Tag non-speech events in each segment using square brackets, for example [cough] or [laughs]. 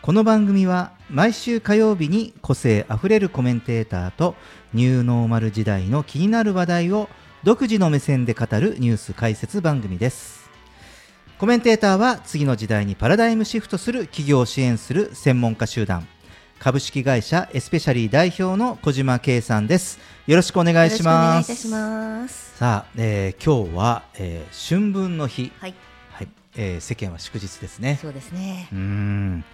この番組は毎週火曜日に個性あふれるコメンテーターとニューノーマル時代の気になる話題を独自の目線で語るニュース解説番組です。コメンテーターは次の時代にパラダイムシフトする企業を支援する専門家集団。株式会社エスペシャリー代表の小島圭さんです。よろしくお願いします。さあ、えー、今日は、えー、春分の日。はい、はい、えー、世間は祝日ですね。そうですね。うん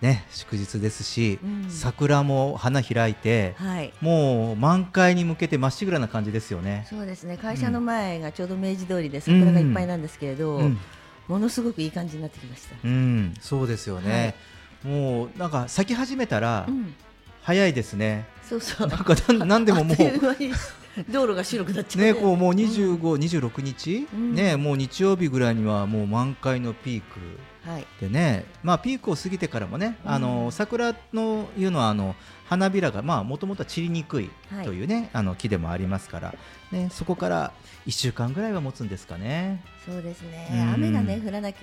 ね、祝日ですし、うん、桜も花開いて、はい、もう満開に向けてまっしぐらな感じですよね。そうですね会社の前がちょうど明治通りで桜がいっぱいなんですけれど、うん、ものすごくいい感じになってきました。うん、そうですよね。はい、もうなんか咲き始めたら、早いですね。そうそう。なんかなんでももう [laughs] 道路が白くなっちゃうね。こうもう二十五、二十六日、ねもう日曜日ぐらいにはもう満開のピーク。はい、でね、まあ、ピークを過ぎてからもね、うん、あの桜のいうのはあの花びらがもともと散りにくいというね、はい、あの木でもありますから、ね、そこから1週間ぐらいは持つんですかね。そうですね、うん、雨がね降らなき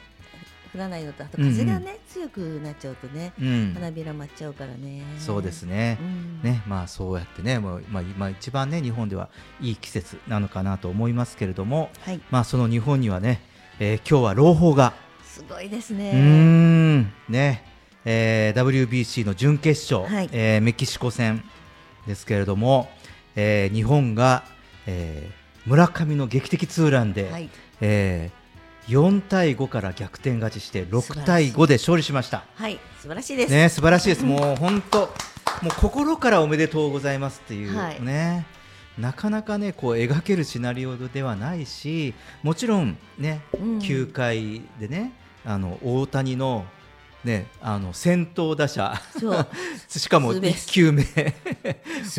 降らないのとあと風がね、うん。うん、強くなっちゃうとね、うん、花びら舞っちゃうからね。そうですね。うん、ね、まあそうやってね、もうまあ今一番ね日本ではいい季節なのかなと思いますけれども、はい、まあその日本にはね、えー、今日は朗報がすごいですね。うんね、えー、WBC の準決勝、はい、えー、メキシコ戦ですけれども、えー、日本が、えー、村上の劇的ツーランで、はい、えー、4対5から逆転勝ちして6対5で勝利しました。はい、素晴らしいです。ね、素晴らしいです。もう本当、もう心からおめでとうございますっていう、はい、ね。なかなかねこう描けるシナリオではないしもちろんね、うん、9回でねあの大谷のね、あの先頭打者。[laughs] しかも1球目。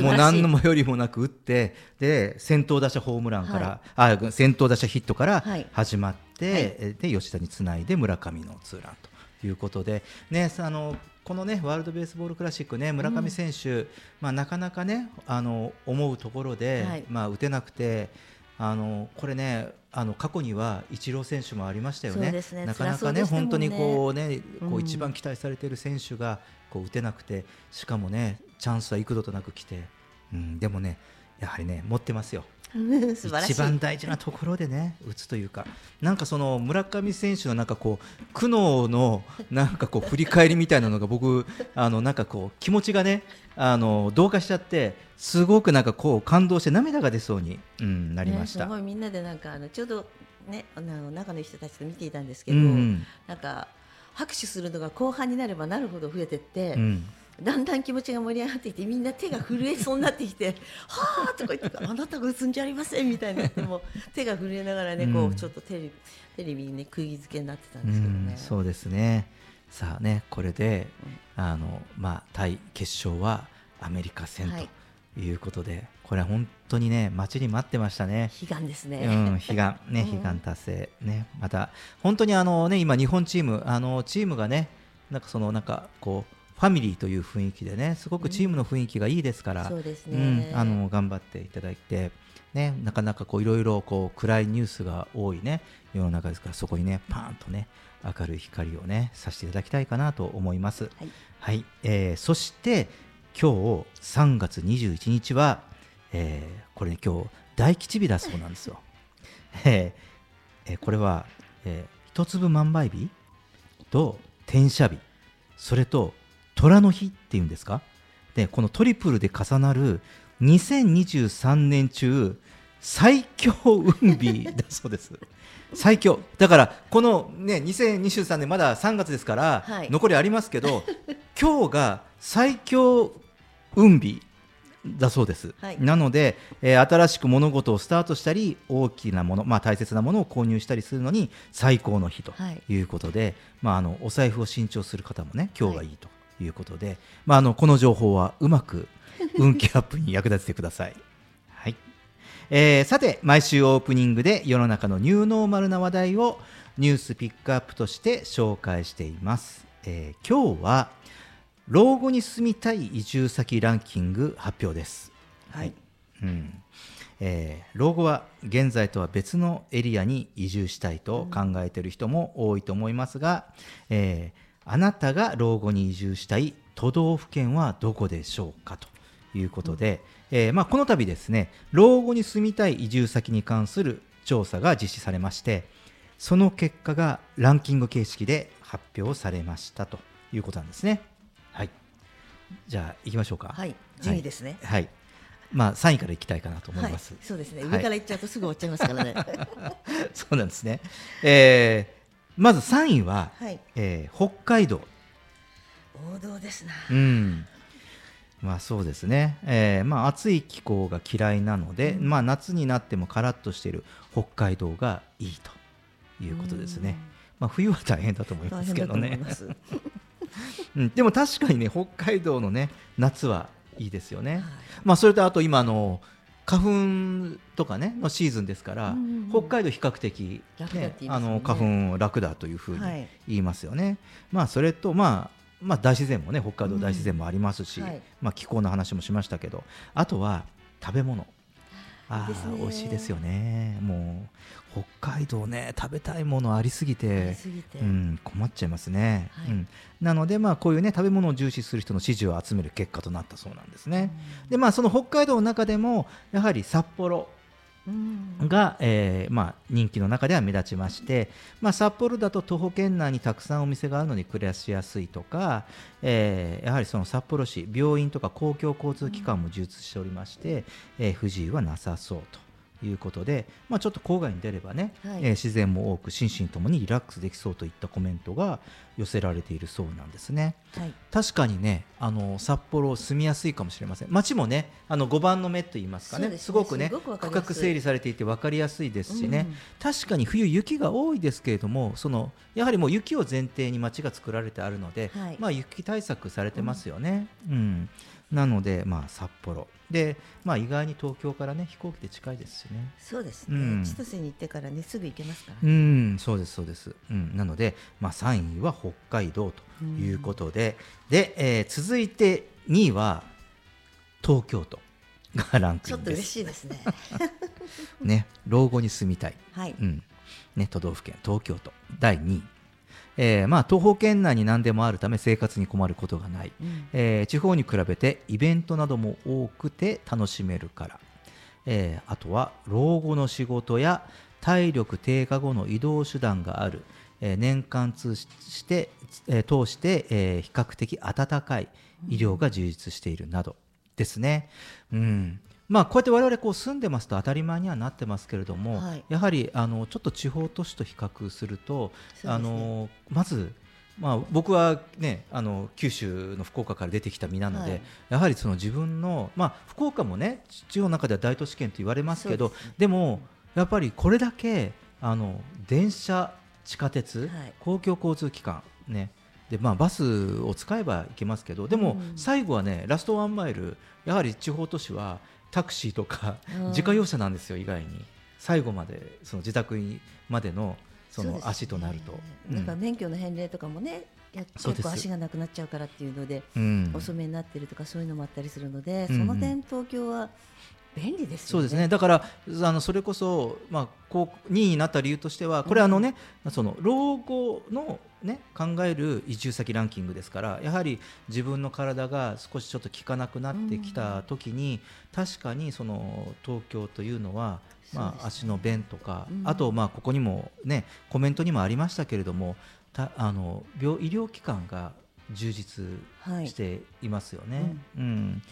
もう何のもよりもなく打ってで先頭打者ホームランから、はい、あ先頭打者ヒットから始まって、はい、で吉田につないで村上のツーランということで、ね、あのこのねワールドベースボールクラシックね村上選手、うん、まあ、なかなかねあの思うところで、はい、まあ、打てなくてあのこれねあの過去にはイチロー選手もありましたよね。ね。なかなかね、ね、本当にこうね、こう一番期待されている選手がこう打てなくて、しかもねチャンスは幾度となく来て、うん、でもねやはりね持ってますよ。[laughs] 一番大事なところでね打つというか。なんかその村上選手のなんかこう苦悩のなんかこう振り返りみたいなのが僕あのなんかこう気持ちがねあの同化しちゃってすごくなんかこう感動して涙が出そうに、うん、なりました、ね、すごいみんなでなんかあのちょうどねあの中の人たちと見ていたんですけど、うん、なんか拍手するのが後半になればなるほど増えてって、うん。だんだん気持ちが盛り上がってきてみんな手が震えそうになってきて「[laughs] はあ」とか言って「あなたが打つんじゃありません」みたいになっても [laughs] 手が震えながらね、うん、こうちょっとテレビテレビにね釘付けになってたんですけどね。うそうですねさあねこれで、うん、あのまあ対決勝はアメリカ戦とい。うことで、はい、これは本当にね待ちに待ってましたね。悲願ですね。うん、悲願。ね悲願達成。ねまた本当にあのね今日本チームあのチームがねなんかそのなんかこうファミリーという雰囲気でねすごくチームの雰囲気がいいですから、そうですね、うん、あの頑張っていただいて、ね、なかなかこういろいろこう暗いニュースが多いね世の中ですからそこにねパーンとね明るい光をねさせていただきたいかなと思います。はい、はい、えー、そして今日3月21日は、えー、これ、ね、今日大吉日だそうなんですよ。[laughs] えー、これは、えー、一粒万倍日と転写日それと虎の日っていうんですか？でこのトリプルで重なる2023年中最強運日だそうです。最強。だからこのね2023年まだ3月ですから、はい、残りありますけど [laughs] 今日が最強運日だそうです、はい、なので、えー、新しく物事をスタートしたり大きなもの、まあ、大切なものを購入したりするのに最高の日とい。うことで、はい、まあ、あのお財布を新調する方もね今日がいいということで、はい、まあ、あのこの情報はうまく運気アップに役立ててください。はいえー、さて毎週オープニングで世の中のニューノーマルな話題をニュースピックアップとして紹介しています。えー、今日は老後に住みたい移住先ランキング発表です。はい、うんえー、老後は現在とは別のエリアに移住したいと考えている人も多いと思いますが、うん、えー、あなたが老後に移住したい都道府県はどこでしょうかということで、うん、えー、まあ、この度ですね老後に住みたい移住先に関する調査が実施されましてその結果がランキング形式で発表されましたということなんですね。じゃあ行きましょうか。はい、順位ですね。はい。まあ3位からいきたいかなと思います。はい、そうですね。上からいっちゃうとすぐ終わっちゃいますからね。[laughs] そうなんですね。えー、まず3位は、はい、えー、北海道。王道ですな。うん。まあそうですね、えーまあ、暑い気候が嫌いなので、うん、まあ、夏になってもカラッとしている北海道がいいということですね、まあ、冬は大変だと思いますけどね。[laughs] うん、でも確かにね北海道のね夏はいいですよね。はい、まあそれとあと今の花粉とかねのシーズンですから、うんうん北海道比較的、ね、ね、あの花粉楽だというふうに言いますよね。はい、まあそれとまあまあ大自然もね北海道大自然もありますし、うんはい、まあ気候の話もしましたけど、あとは食べ物。ああ、美味しいですよね。もう北海道ね食べたいものありすぎてうん、困っちゃいますね。はい、うん、なのでまあこういうね食べ物を重視する人の支持を集める結果となったそうなんですね。でまあその北海道の中でもやはり札幌が、えーまあ、人気の中では目立ちまして、まあ、札幌だと徒歩圏内にたくさんお店があるのに暮らしやすいとか、えー、やはりその札幌市病院とか公共交通機関も充実しておりまして、えー、不自由はなさそうと。いうことで、まあ、ちょっと郊外に出ればね、はい、えー、自然も多く心身ともにリラックスできそうといったコメントが寄せられているそうなんですね、はい、確かにねあの札幌住みやすいかもしれません。街もねあの5番の目といいますかね、ね、すごくね区画整理されていて分かりやすいですしね、うん、確かに冬雪が多いですけれどもそのやはりもう雪を前提に街が作られてあるので、はい、まあ、雪対策されてますよね。うん、うん。なので、まあ、札幌で、まあ、意外に東京からね飛行機で近いですしね。そうですね、うん、千歳に行ってからねすぐ行けますから、ね、うんそうですそうです、うん、なので、まあ、3位は北海道ということで、うん、で、えー、続いて2位は東京都がランクインです。ちょっと嬉しいですね。[laughs] ね老後に住みたい、はい。うん。ね、都道府県東京都。第2位えーまあ、東方圏内に何でもあるため生活に困ることがない、うん、えー、地方に比べてイベントなども多くて楽しめるから、えー、あとは老後の仕事や体力低下後の移動手段がある、えー、年間通して、えー、通して、えー、比較的温かい。医療が充実しているなど。ですね。うん、まあ、こうやって我々こう住んでますと当たり前にはなってますけれども、はい、やはりあのちょっと地方都市と比較すると、ね、あのまず、まあ、僕は、ね、あの九州の福岡から出てきた身なので、はい、やはりその自分の、まあ、福岡もね地方の中では大都市圏と言われますけどで,、もやっぱりこれだけあの電車地下鉄、はい、公共交通機関ねでまあ、バスを使えばいけますけどでも最後はね、ラストワンマイルやはり地方都市はタクシーとか自家用車なんですよ、意外に。最後までその自宅までのその足となると、ね、なんか免許の返礼とかもねや結構足がなくなっちゃうからっていうので、うん、遅めになってるとかそういうのもあったりするので、その点東京は便利です、ね、そうですね。だからあのそれこそ、まあ、こう2位になった理由としてはこれあのね、うん、その老後のね、考える移住先ランキングですからやはり自分の体が少しちょっと効かなくなってきた時に、うん、確かにその東京というのは、まあ、足の便とか、うん、あとまあここにも、ね、コメントにもありましたけれどもたあの病医療機関が充実していますよね。はい、うん、うん。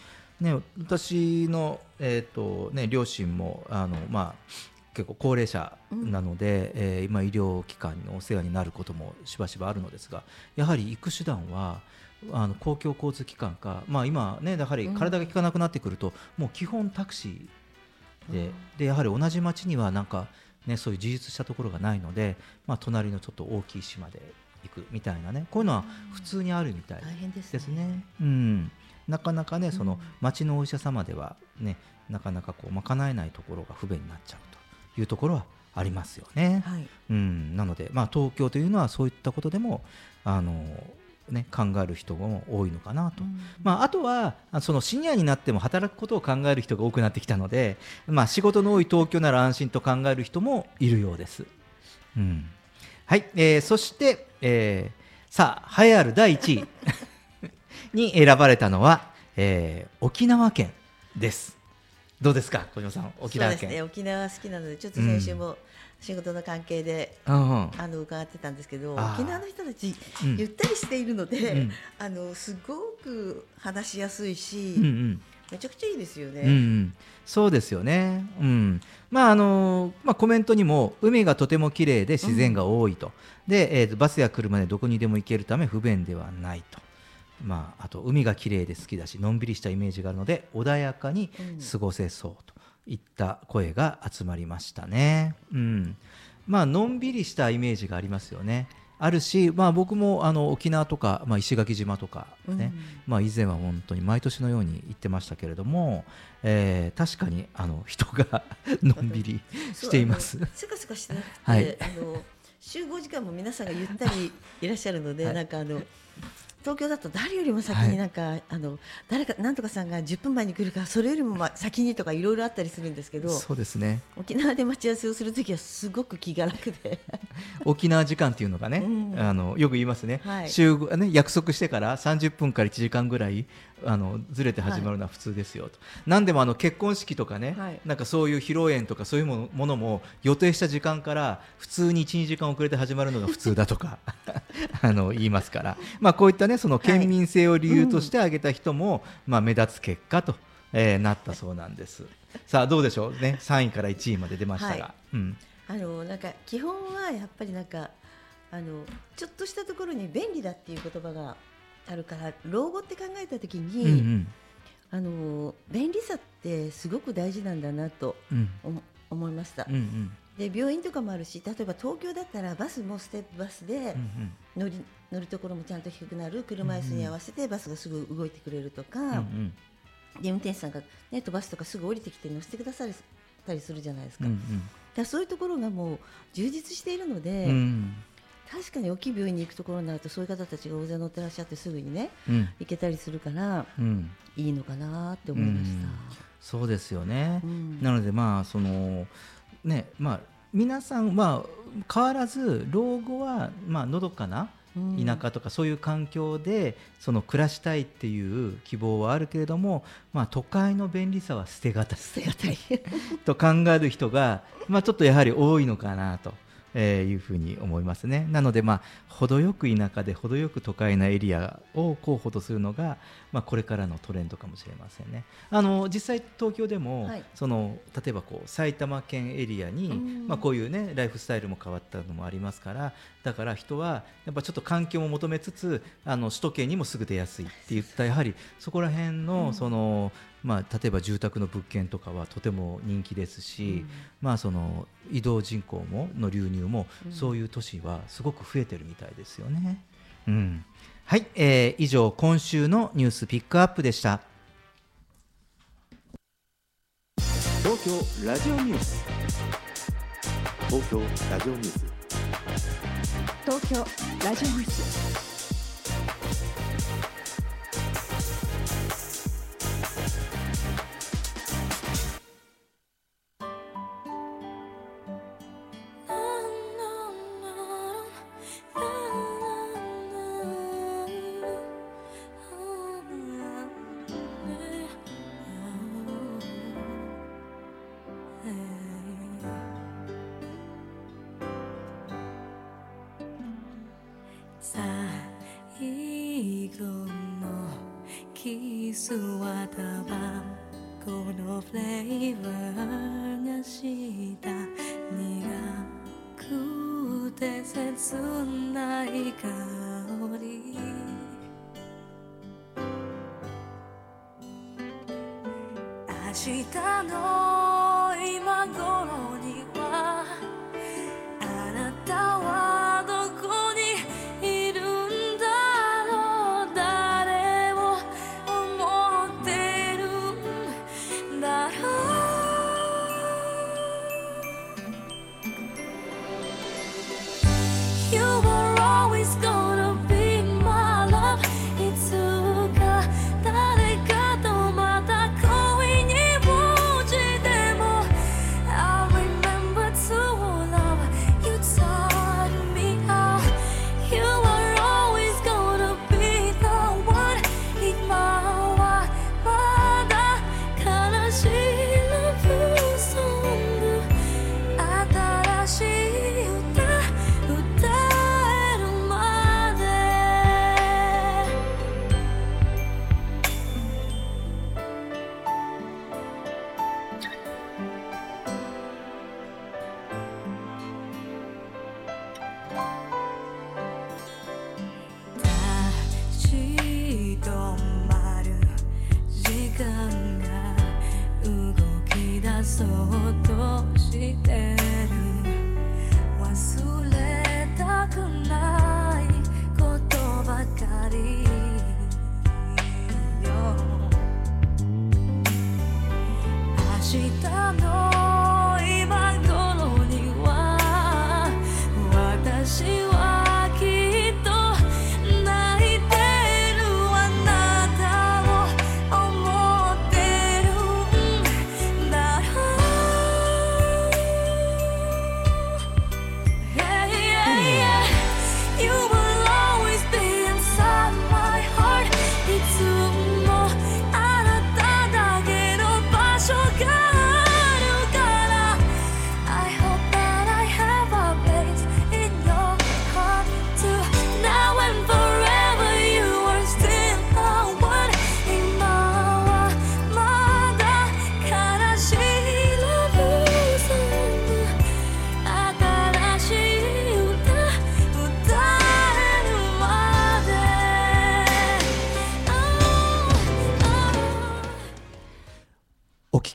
ね、私の、えーとね、両親もあの、まあ、結構高齢者なので、うん、えー、今医療機関のお世話になることもしばしばあるのですがやはり行く手段はあの公共交通機関か、まあ、今ねやはり体が利かなくなってくると、もう基本タクシーで,、でやはり同じ町にはなんか、ね、そういう自立したところがないので、まあ、隣のちょっと大きい島で行くみたいなねこういうのは普通にあるみたいですね。うん、なかなかねその町のお医者様ではねなかなかこう賄えないところが不便になっちゃうというところはありますよね。はい、うんなので、まあ、東京というのはそういったことでもあのね、考える人も多いのかなと、うん、まあ、あとはそのシニアになっても働くことを考える人が多くなってきたので、まあ、仕事の多い東京なら安心と考える人もいるようです。うんはい、えー、そして、えー、さあ栄えある第1位 [laughs] に選ばれたのは、えー、沖縄県です。どうですか小島さん沖縄県、ね、沖縄好きなのでちょっと先週も仕事の関係で、うん、あの伺ってたんですけど沖縄の人たち、ゆったりしているので、うん、あのすごく話しやすいし、うんうん、めちゃくちゃいいですよね。うんうん、そうですよね。うん。まああのまあコメントにも海がとても綺麗で自然が多いと。うん、で、えー、バスや車でどこにでも行けるため不便ではないと。まあ、あと海が綺麗で好きだしのんびりしたイメージがあるので穏やかに過ごせそうといった声が集まりましたね。うん、まあのんびりしたイメージがありますよね。あるし、まあ、僕もあの沖縄とか、まあ、石垣島とかね、うん、まあ、以前は本当に毎年のように行ってましたけれども、えー、確かにあの人が [laughs] のんびりしています。せかせかしてなくて、はい、あの集合時間も皆さんがゆったりいらっしゃるので、はい、なんかあの東京だと誰よりも先になんか、はい、あの誰かなんとかさんが10分前に来るからそれよりもま先にとかいろいろあったりするんですけどそうですね。沖縄で待ち合わせをするときはすごく気が楽で。[laughs] 沖縄時間っていうのがね、うん、あのよく言いますね,、はい、週ね約束してから30分から1時間ぐらいあのずれて始まるのは普通ですよと、はい、何でもあの結婚式とかね、はい、なんかそういう披露宴とかそういうものも予定した時間から普通に12時間遅れて始まるのが普通だとか [laughs] [laughs] あの言いますから、まあ、こういったねその県民性を理由として挙げた人も、まあ、目立つ結果と、えー、なったそうなんです。さあどうでしょうね？3位から1位まで出ましたが。うん、あのなんか基本はやっぱりなんかあのちょっとしたところに便利だっていう言葉があるから老後って考えた時に、うんうん、あの便利さってすごく大事なんだなと、うん、思いました。うんうん、で病院とかもあるし例えば東京だったらバスもステップバスで乗り、うんうん、乗るところもちゃんと低くなる。車椅子に合わせてバスがすぐ動いてくれるとか、うんうん、で運転手さんが、ね、飛ばすとかすぐ降りてきて乗せてくださったりするじゃないですか。うんうん、だそういうところがもう充実しているので、うん確かに大きい病院に行くところになるとそういう方たちが大勢乗ってらっしゃってすぐにね、うん、行けたりするから、うん、いいのかなって思いました。そうですよね、なのでまあそのねまあ皆さんは変わらず老後はまあのどかな田舎とかそういう環境でその暮らしたいっていう希望はあるけれども、まあ、都会の便利さは捨てがたい。捨てがたい。[laughs] と考える人が、まあ、ちょっとやはり多いのかなと。えー、いうふうに思いますね。なので、まあ、程よく田舎で程よく都会なエリアを候補とするのが、まあ、これからのトレンドかもしれませんね。あの実際東京でも、はい、その例えばこう埼玉県エリアに、まあ、こういうねライフスタイルも変わったのもありますからだから人はやっぱちょっと環境も求めつつあの首都圏にもすぐ出やすいっていったやはりそこら辺のその、まあ、例えば住宅の物件とかはとても人気ですし、うん、まあ、その移動人口もの流入も、そういう都市はすごく増えてるみたいですよね。うん、はい、えー、以上今週のニュースピックアップでした。東京ラジオニュース。東京ラジオニュース。東京ラジオニュース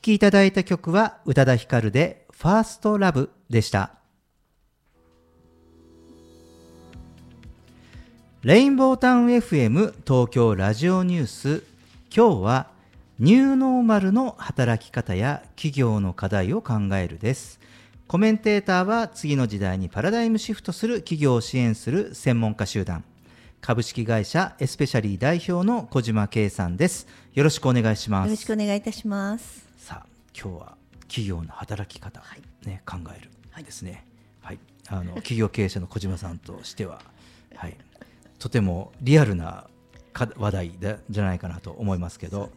きいただいた曲は宇多田ヒカルでファーストラブでした。レインボータウン FM 東京ラジオニュース。今日はニューノーマルの働き方や企業の課題を考えるです。コメンテーターは次の時代にパラダイムシフトする企業を支援する専門家集団。株式会社エスペシャリー代表の小島圭さんです。よろしくお願いします。よろしくお願いいたします。今日は企業の働き方、ね、考えるですね、はい、あの [laughs] 企業経営者の小島さんとしては、はい、とてもリアルな話題じゃないかなと思いますけど、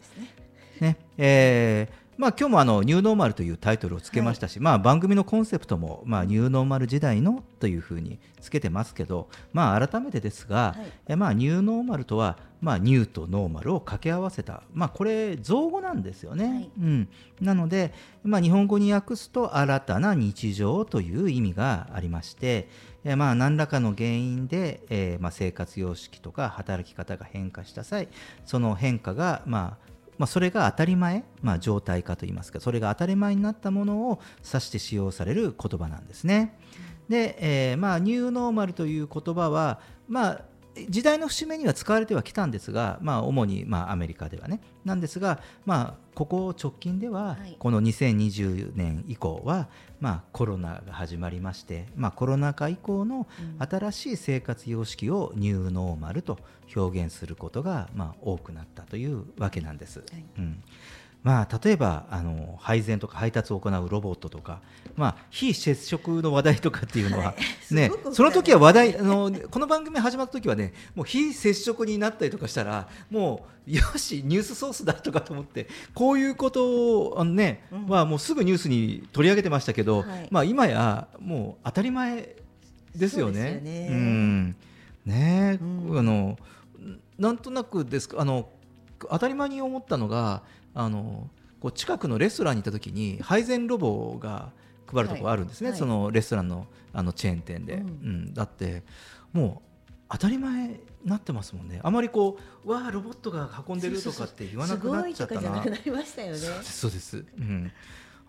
ね。ねえーまあ、今日もあのニューノーマルというタイトルをつけましたし、はい、まあ、番組のコンセプトも、まあ、ニューノーマル時代のというふうにつけてますけど、まあ、改めてですが、はい、えまあ、ニューノーマルとは、まあ、ニューとノーマルを掛け合わせた、まあ、これ造語なんですよね。はい、うん、なので、まあ、日本語に訳すと新たな日常という意味がありまして、えまあ、何らかの原因で、えーまあ、生活様式とか働き方が変化した際その変化が、まあ、まあ、それが当たり前、まあ、状態化といいますかそれが当たり前になったものを指して使用される言葉なんですね。で、えー、まあ、ニューノーマルという言葉は、まあ、時代の節目には使われてはきたんですが、まあ、主にまあアメリカではねなんですが、まあ、ここ直近では、この2020年以降は、まあ、コロナが始まりまして、まあ、コロナ禍以降の新しい生活様式をニューノーマルと表現することが、まあ、多くなったというわけなんです。はい、うん。まあ、例えばあの配膳とか配達を行うロボットとか、まあ、非接触の話題とかっていうのは、ね、その時は話題あのこの番組始まった時はねもう非接触になったりとかしたらもうよしニュースソースだとかと思ってこういうことを、ねうん、はもうすぐニュースに取り上げてましたけど、はい、まあ、今やもう当たり前ですよね。ね。うん。ね、うん、あのなんとなくですかあの当たり前に思ったのがあのこう近くのレストランに行った時に配膳ロボが配るところあるんですね、はい、そのレストランのあのチェーン店で、うん、うん、だってもう当たり前になってますもんね。あまりこうわあロボットが運んでるとかって言わなくなっちゃったな。そうです、うん、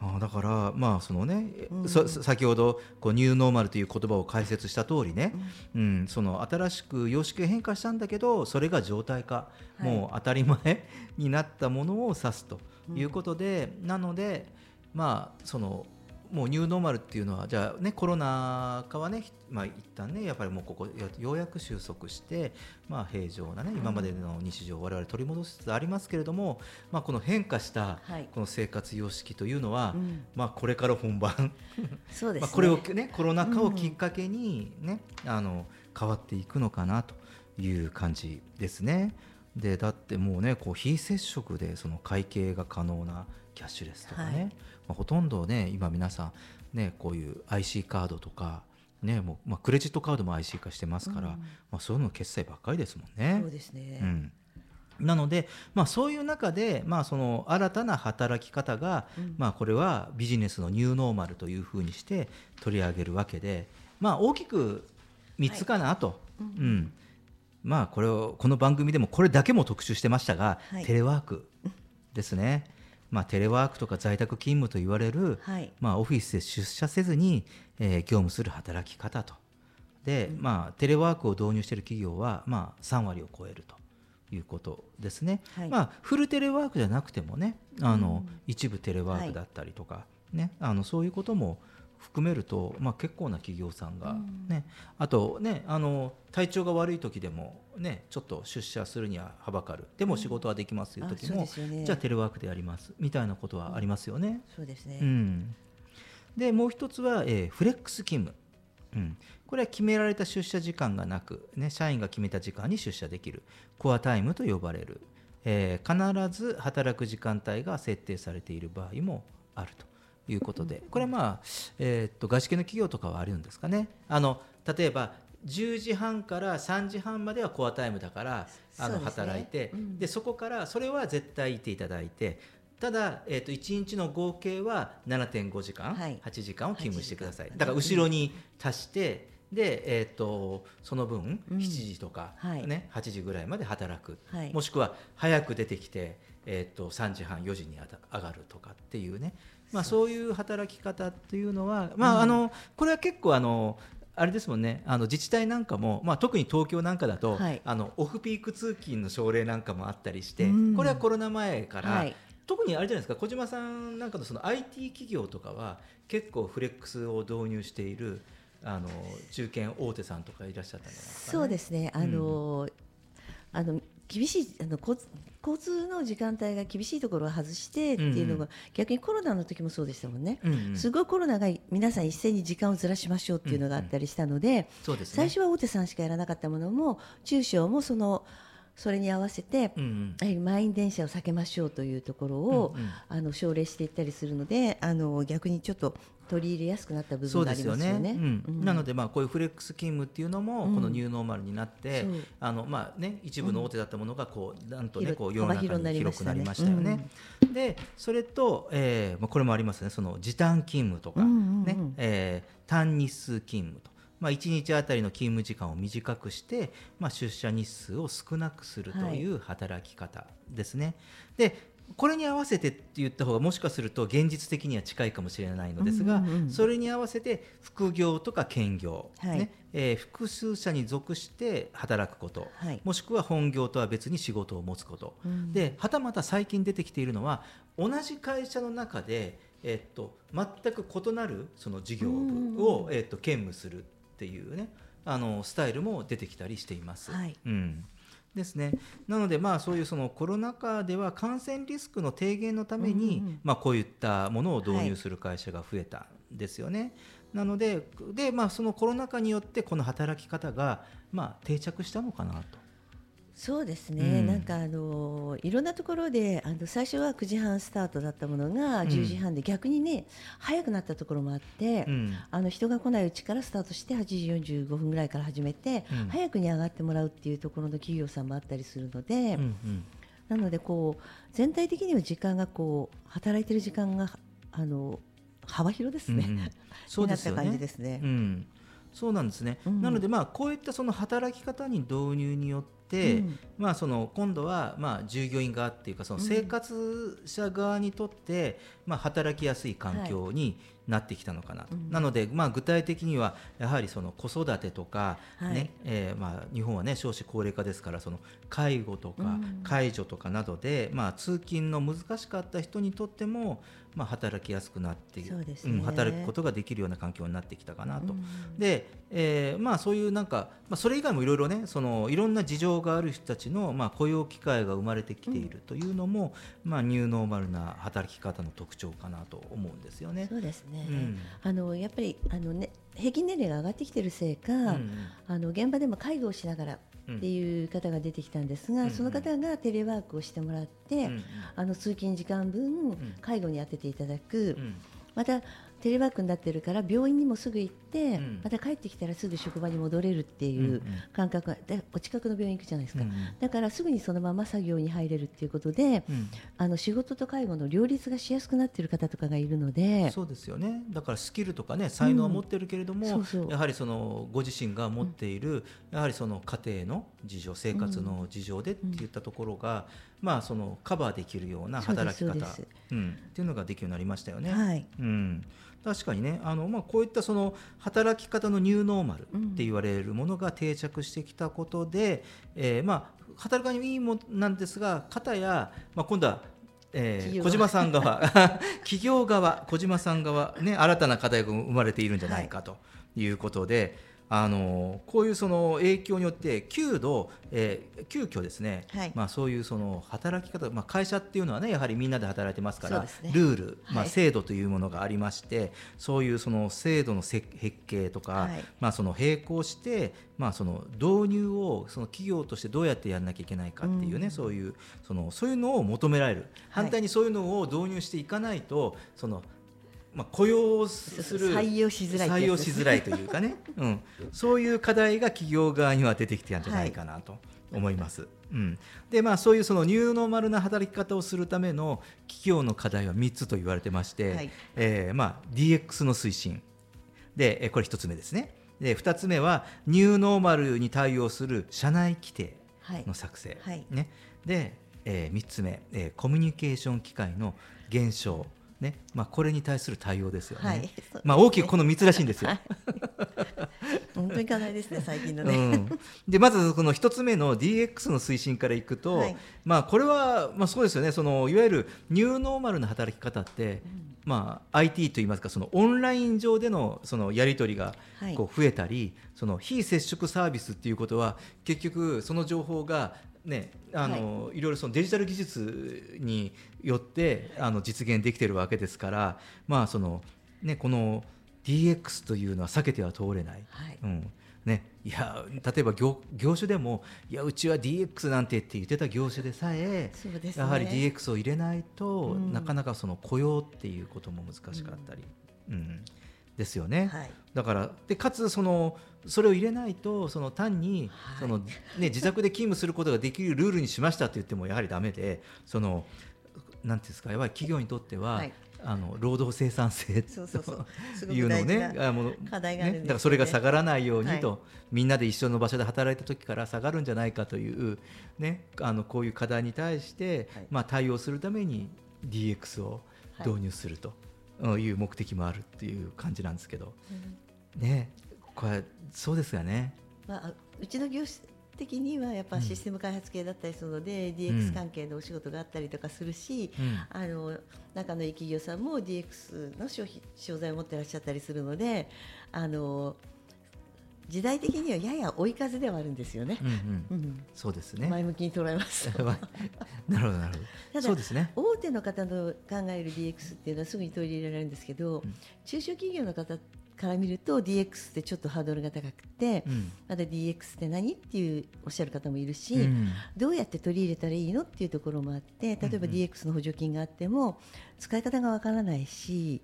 あだからまあそのね、うん、先ほどこうニューノーマルという言葉を解説した通りね、うん、うん、その新しく様式が変化したんだけどそれが状態化、はい、もう当たり前になったものを指すということで、うん、なのでまあそのもうニューノーマルっていうのはじゃあねコロナ禍はねまあ一旦ねやっぱりもうここようやく収束してまあ平常なね今までの日常を我々取り戻しつつありますけれどもまあこの変化したこの生活様式というのは、まあこれから本番。[laughs] そうです、これをねコロナ禍をきっかけにね、あの変わっていくのかなという感じですね。でだってもうねこう非接触でその会計が可能なキャッシュレスとかね、はいまあ、ほとんどね今皆さんねこういう IC カードとかねもうまあ、クレジットカードも IC 化してますから、うん、まあ、そういうの決済ばっかりですもんね。そうですね、うん、なので、まあ、そういう中で、まあ、その新たな働き方が、うん、まあ、これはビジネスのニューノーマルというふうにして取り上げるわけで、まあ、大きく3つかなと、はい、うん。まあ、これをこの番組でもこれだけも特集してましたが、はい、テレワークですね。まあ、テレワークとか在宅勤務と言われる、はい、まあ、オフィスで出社せずに、えー、業務する働き方と。で、うん、まあ、テレワークを導入している企業は、まあ、3割を超えるということですね、はい、まあ、フルテレワークじゃなくてもねあの、うん、一部テレワークだったりとか、ね、あのそういうことも含めると、まあ、結構な企業さんがね、うん、あとねあの体調が悪い時でもねちょっと出社するにははばかる。でも仕事はできますという時も、うんね、じゃあテレワークでやります。みたいなことはありますよね。そうですね、うん、でもう一つは、えー、フレックス勤務。うん、これは決められた出社時間がなく、ね、社員が決めた時間に出社できる。コアタイムと呼ばれる、えー、必ず働く時間帯が設定されている場合もあると。いうことで、これはまあ、えー、っと外資系の企業とかはあるんですかね。あの例えば10時半から3時半まではコアタイムだからあの働いて、でそこからそれは絶対いていただいてただ、えー、と1日の合計は7.5時間、はい、8時間を勤務してください。だから後ろに足して、で、えーと、その分、7時とか、ね8時ぐらいまで働く、はい、もしくは早く出てきて、えーと、3時半4時に上がるとかっていうねまあ、そういう働き方っていうのは、まあ、あのこれは結構あのあれですもんね。あの自治体なんかも、まあ、特に東京なんかだと、はい、あのオフピーク通勤の奨励なんかもあったりして、これはコロナ前から、はい、特にあれじゃないですか小島さんなんかのその IT 企業とかは結構フレックスを導入しているあの中堅大手さんとかいらっしゃったんじゃないですか、ね、そうですね。あの、うん、あの厳しいあの交通の時間帯が厳しいところを外してっていうのが、うん、逆にコロナの時もそうでしたもんね、すごいコロナが皆さん一斉に時間をずらしましょうっていうのがあったりしたので最初は大手さんしかやらなかったものも中小もそのそれに合わせて、うんうん、満員電車を避けましょうというところを、うんうん、あの奨励していったりするのであの逆にちょっと取り入れやすくなった部分がありますよね。なのでまあこういうフレックス勤務っていうのもこのニューノーマルになって、うん、あのまあね一部の大手だったものがこうなんとねこう世の中に広くなりましたよね。でそれと、えー、まあこれもありますね。その時短勤務とかね、うんうん、えー、単日数勤務と。まあ、1日あたりの勤務時間を短くして、まあ、出社日数を少なくするという働き方ですね。はい、でこれに合わせてって言った方がもしかすると現実的には近いかもしれないのですが、うんうんうん、それに合わせて副業とか兼業、はい、ねえー、複数社に属して働くこと、はい、もしくは本業とは別に仕事を持つこと、うん、ではたまた最近出てきているのは同じ会社の中で、えー、っと全く異なるその事業部を、えー、っと兼務するっていうねあのスタイルも出てきたりしています。はい、うんですね、なので、まあ、そういうそのコロナ禍では感染リスクの低減のために、うんうん、まあ、こういったものを導入する会社が増えたんですよね。はい、なのでで、まあ、そのコロナ禍によってこの働き方が、まあ、定着したのかなと。そうですね、うん、なんかあのいろんなところであの最初は9時半スタートだったものが10時半で逆にね、早くなったところもあって、うん、あの人が来ないうちからスタートして8時45分ぐらいから始めて、うん、早くに上がってもらうっていうところの企業さんもあったりするので、うんうん、なのでこう全体的には時間がこう働いてる時間があの幅広ですね。うんうん、そうですよね。感じですね。うん。そうなんですね、うん、なのでまあこういったその働き方に導入によって、うん、まあ、その今度はまあ従業員側っていうかその生活者側にとってまあ働きやすい環境になってきたのかなと、なので、まあ、具体的にはやはりその子育てとかね、はい、えー、まあ、日本は、ね、少子高齢化ですからその介護とか介助とかなどで、まあ、通勤の難しかった人にとっても、まあ、働きやすくなってう、ね、うん、働くことができるような環境になってきたかなと。うん、で、えーまあ、そういうなんか、まあ、それ以外もいろいろねそのいろんな事情がある人たちの、まあ、雇用機会が生まれてきているというのも、うん、まあ、ニューノーマルな働き方の特徴かなと思うんですよね。そうですね、うん、あのやっぱりあの、ね、平均年齢が上がってきてるせいか、うん、あの現場でも介護をしながらっていう方が出てきたんですが、うん、その方がテレワークをしてもらって、うん、あの通勤時間分介護に充てていただく、またテレワークになってるから病院にもすぐ行って、うん、また帰ってきたらすぐ職場に戻れるっていう感覚。が、でお近くの病院行くじゃないですか、うんだからすぐにそのまま作業に入れるっていうことで、うん、あの仕事と介護の両立がしやすくなっている方とかがいるのでそうですよね。だからスキルとかね才能を持ってるけれども、そうそう。やはりそのご自身が持っている、やはりその家庭の事情生活の事情でっていったところが、まあ、そのカバーできるような働き方うん、っていうのができるようになりましたよね。はい。うん、確かにね。あの、まあ、こういったその働き方のニューノーマルって言われるものが定着してきたことで、うん、えー、まあ、働かにいいもなんですが方や、まあ、今度はえー、小島さん側 [laughs] [laughs] 企業側小島さん側、ね、新たな課題が生まれているんじゃないかということで、あのこういうその影響によって急度、えー、急遽ですね、はい、まあ、そういうその働き方、まあ、会社っていうのはねやはりみんなで働いてますから、ね、ルール、まあ、制度というものがありまして、はい、そういうその制度の設計とか、はい、まあ、その並行して、まあ、その導入をその企業としてどうやってやらなきゃいけないかっていうね、うん、そういうそのそういうのを求められる。反対にそういうのを導入していかないとそのまあ、雇用する採用しづらい、採用しづらいというかね、[laughs] うん、そういう課題が企業側には出てきてるんじゃないかなと思います。はい、うん、でまあそういうそのニューノーマルな働き方をするための企業の課題は3つと言われてまして、はい、えー、まあ DX の推進。でこれ1つ目ですね。で2つ目はニューノーマルに対応する社内規定の作成、はい、ね、で、えー、3つ目、えー、コミュニケーション機会の減少ねまあ、これに対する対応ですよね。はい、まあ、大きくこの3つらしいんですよ。はい、本当に課題ですね、最近のね。うん、でまずこの1つ目の DX の推進からいくと、はい、まあ、これは、まあ、そうですよね。そのいわゆるニューノーマルな働き方って、うん、まあ、IT といいますかそのオンライン上でのそのやり取りがこう増えたり、その非接触サービスっていうことは結局その情報がね、あの、はい、いろいろそのデジタル技術によってあの実現できているわけですから、まあそのね、この DX というのは避けては通れない。はい、うん。ね、いや例えば業業種でもいやうちは DX なんてって言ってた業種でさえ、ね、やはり DX を入れないと、うん、なかなかその雇用っていうことも難しかったり、うん、うん、ですよね。はい、だからでかつそのそれを入れないとその単にその、ね、自宅で勤務することができるルールにしましたと言ってもやはりだめでそのなんていうんですかやはり企業にとっては、はい、あの労働生産性というのをねあの課題が、ね、だからそれが下がらないようにと、はい、みんなで一緒の場所で働いた時から下がるんじゃないかという、ね、あのこういう課題に対して、はい、まあ、対応するために DX を導入するという目的もあるっていう感じなんですけど、ねこれそうですよね。まあ、うちの業種的にはやっぱシステム開発系だったりするので、うん、DX 関係のお仕事があったりとかするし、うん、あの中のいい企業さんも DX の商品商材を持ってらっしゃったりするのであの時代的にはやや追い風ではあるんですよね。うんうんうん、そうですね。前向きに捉えます。[laughs] なるほどなるほど。ただそうですね。大手の方の考える DX っていうのはすぐに取り入れられるんですけど、うん、中小企業の方から見ると DX ってちょっとハードルが高くて、うん、まだ DX って何っていうおっしゃる方もいるし、うん、どうやって取り入れたらいいのっていうところもあって例えば DX の補助金があっても使い方がわからないし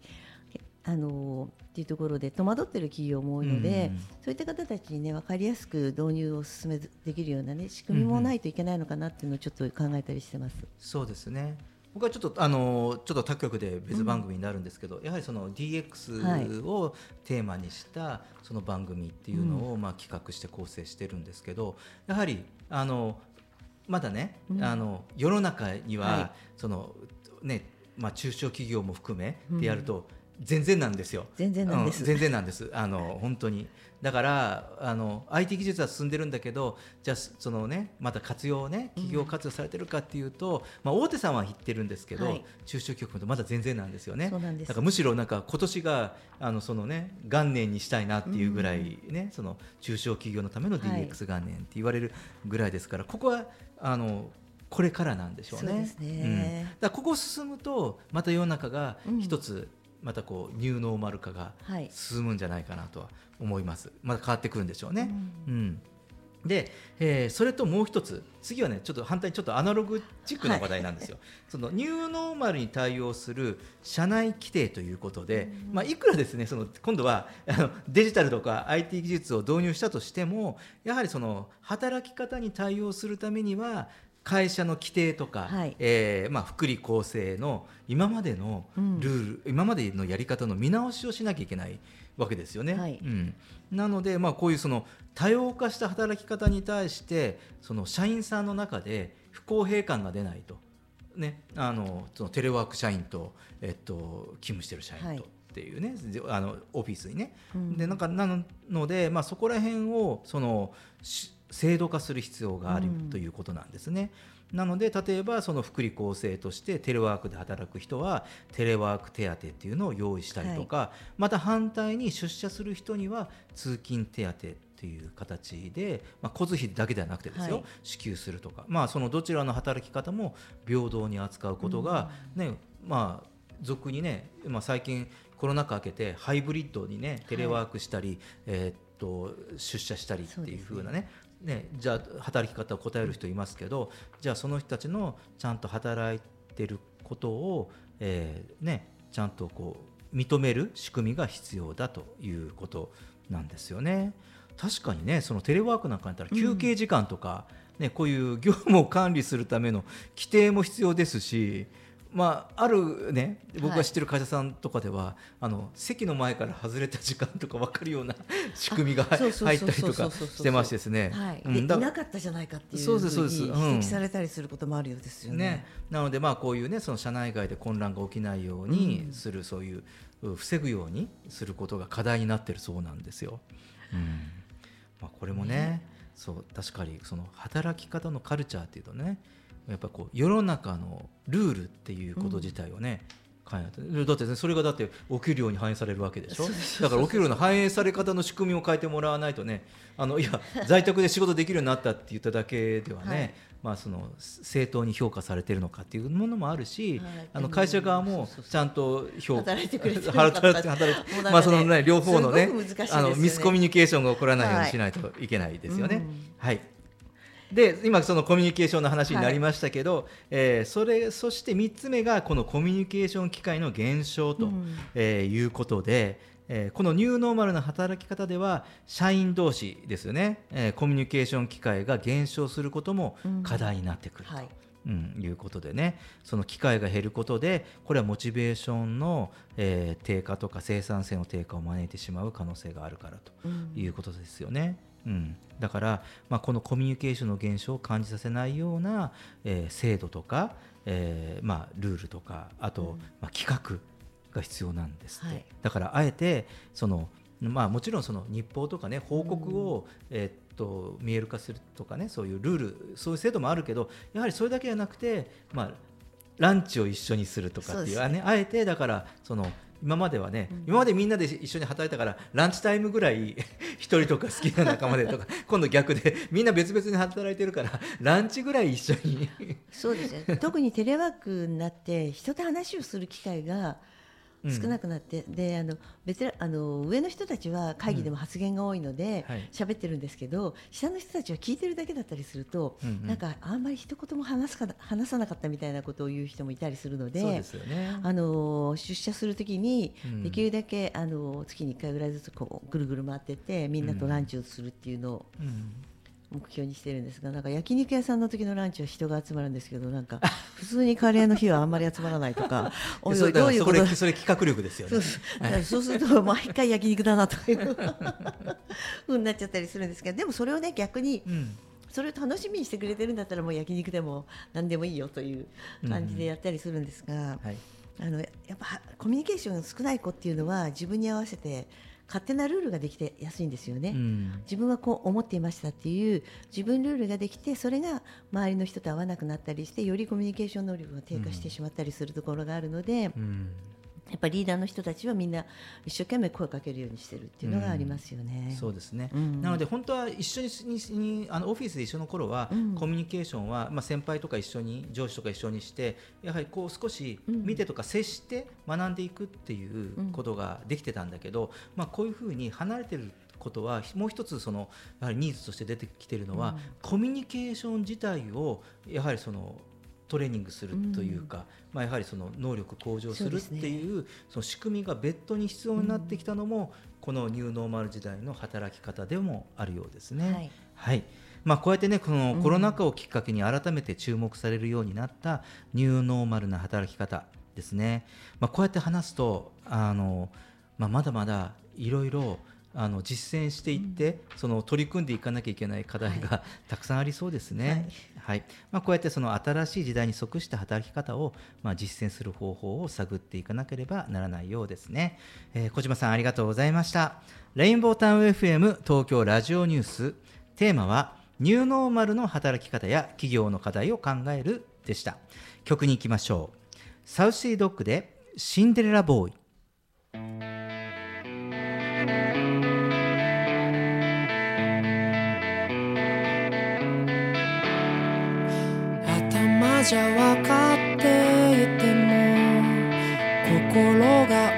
あのっていうところで戸惑っている企業も多いので、うん、そういった方たちにね分かりやすく導入を進めできるようなね仕組みもないといけないのかなっていうのをちょっと考えたりしてます。そうですね。僕はちょっとあのちょっと他局で別番組になるんですけど、うん、やはりその DX をテーマにしたその番組っていうのをまあ企画して構成してるんですけど、やはりあのまだね、うん、あの世の中には、はい、そのねまあ中小企業も含めてやると、全然なんですよ。全然なんです。うん、全然なんです。あの本当にだからあの IT 技術は進んでるんだけどじゃあそのねまた活用ね企業活用されてるかっていうと、うん、まあ大手さんは言ってるんですけど、はい、中小企業とまだ全然なんですよね。だからむしろなんか今年があのそのね元年にしたいなっていうぐらいね、うん、その中小企業のための DX 元年って言われるぐらいですから、はい、ここはあのこれからなんでしょうね。うねうん、だここ進むとまた世の中が一つ、またこうニューノーマル化が進むんじゃないかなとは思います。また変わってくるんでしょうね。うん、うん。で、えー、それともう一つ次はねちょっと反対にちょっとアナログチックな話題なんですよ、はい、そのニューノーマルに対応する社内規定ということで、まあ、いくらですねその今度はあのデジタルとか IT 技術を導入したとしてもやはりその働き方に対応するためには会社の規定とか、はい、えー、まあ、福利厚生の今までのルール、うん、今までのやり方の見直しをしなきゃいけないわけですよね。はい、うん、なので、まあ、こういうその多様化した働き方に対してその社員さんの中で不公平感が出ないと、ね、あのそのテレワーク社員と、えっと、勤務してる社員と。はい。っていうね。あのオフィスにね、うん、でなんかなので、まあ、そこら辺をその制度化する必要があるということなんですね。なので例えばその福利厚生としてテレワークで働く人はテレワーク手当っていうのを用意したりとか、はい、また反対に出社する人には通勤手当っていう形で、まあ、交通費だけではなくてですよ、はい、支給するとか、まあ、そのどちらの働き方も平等に扱うことがね、ねまあ俗にね、まあ、最近コロナ禍明けてハイブリッドにねテレワークしたり、はい、えー、っと出社したりっていう風なねね、じゃあ働き方を答える人いますけどじゃあその人たちのちゃんと働いてることを、えー、ね、ちゃんとこう認める仕組みが必要だということなんですよね。確かにねそのテレワークなんかにったら休憩時間とか、うん、ね、こういう業務を管理するための規定も必要ですしまあ、あるね僕が知ってる会社さんとかでは、はい、あの席の前から外れた時間とか分かるような仕組みが入ったりとかしてましてですね、はい。うん、いなかったじゃないかっていうそうですそうです。指摘されたりすることもあるようですよね。ね。なのでまあこういうねその社内外で混乱が起きないようにする、うん、そういう防ぐようにすることが課題になってるそうなんですよ。うん。まあ、これもね、ね、そう確かにその働き方のカルチャーっていうとねやっぱこう世の中のルールっていうこと自体をね、うん、だって、ね、それがだってお給料に反映されるわけでしょ？だからお給料の反映され方の仕組みを変えてもらわないとねあのいや [laughs] 在宅で仕事できるようになったって言っただけではね、はい、まあ、その正当に評価されてるのかっていうものもあるし、はい、あの会社側もちゃんと評価働いてくれて働いて働いて、まあそのね両方のね、ね、あのミスコミュニケーションが起こらないようにしないといけないですよね。はい、はいで今そのコミュニケーションの話になりましたけど、はい、えー、それそして3つ目がこのコミュニケーション機会の減少と、うん、えー、いうことで、えー、このニューノーマルな働き方では社員同士ですよね、えー、コミュニケーション機会が減少することも課題になってくると。うんはい。うん、いうことでね。その機会が減ることでこれはモチベーションの、えー、低下とか生産性の低下を招いてしまう可能性があるからということですよね。うん、うん、だから、まあ、このコミュニケーションの減少を感じさせないような、えー、制度とか、えーまあ、ルールとかあと、うん、まあ、企画が必要なんですって、はい、だからあえてその、まあ、もちろんその日報とかね報告を、うん、えー、っと見える化するとかねそういうルールそういう制度もあるけどやはりそれだけじゃなくて、まあ、ランチを一緒にするとかっていうね、ねあえてだからその今まではね、うん、今までみんなで一緒に働いたからランチタイムぐらい [laughs] 一人とか好きな仲間でとか [laughs] 今度逆でみんな別々に働いてるからランチぐらい一緒に。そうですね特にテレワークになって人と話をする機会が少なくなって、うん、であの別あの上の人たちは会議でも発言が多いので喋、うん、ってるんですけど下の人たちは聞いてるだけだったりすると、うんうん、なんかあんまり一言も話すか話さなかったみたいなことを言う人もいたりするので、ね、あの出社するときにできるだけ、あの月に1回ぐらいずつこうぐるぐる回ってってみんなとランチをするっていうのを。目標にしてるんですがなんか焼肉屋さんの時のランチは人が集まるんですけどなんか普通にカレーの日はあんまり集まらないとか [laughs] おいどういうこと？それ企画力ですよね。そうすると毎回焼肉だなという [laughs] ふうになっちゃったりするんですけどでもそれをね逆に、うん。それを楽しみにしてくれてるんだったらもう焼肉でも何でもいいよという感じでやったりするんですが、うん。はい、あのやっぱコミュニケーションが少ない子っていうのは自分に合わせて勝手なルールができてやすいんですよね、うん、自分はこう思っていましたっていう自分ルールができてそれが周りの人と合わなくなったりしてよりコミュニケーション能力が低下してしまったりするところがあるので、うん、やっぱリーダーの人たちはみんな一生懸命声をかけるようにしてるっていうのがありますよね。うん、そうですね、うん、なので本当は一緒にあのオフィスで一緒の頃は、うん、コミュニケーションは、まあ、先輩とか一緒に上司とか一緒にしてやはりこう少し見てとか接して学んでいくっていうことができてたんだけど、まあ、こういうふうに離れてることはもう一つそのやはりニーズとして出てきているのは、コミュニケーション自体をやはりそのトレーニングするというか、うん、まあ、やはりその能力向上するっていうその仕組みが別途に必要になってきたのも、このニューノーマル時代の働き方でもあるようですね。はい、はい。まあ、こうやってねこのコロナ禍をきっかけに改めて注目されるようになったニューノーマルな働き方ですね、まあ、こうやって話すとあの、まあ、まだまだいろいろあの実践していって、うん、その取り組んでいかなきゃいけない課題が、[laughs] たくさんありそうですね。はい、はい、まあ、こうやってその新しい時代に即した働き方を、まあ、実践する方法を探っていかなければならないようですね。えー、小島さんありがとうございました。レインボータウン FM 東京ラジオニューステーマはニューノーマルの働き方や企業の課題を考えるでした。曲に行きましょう。サウシードッグでシンデレラボーイ。じゃ分かっていても心が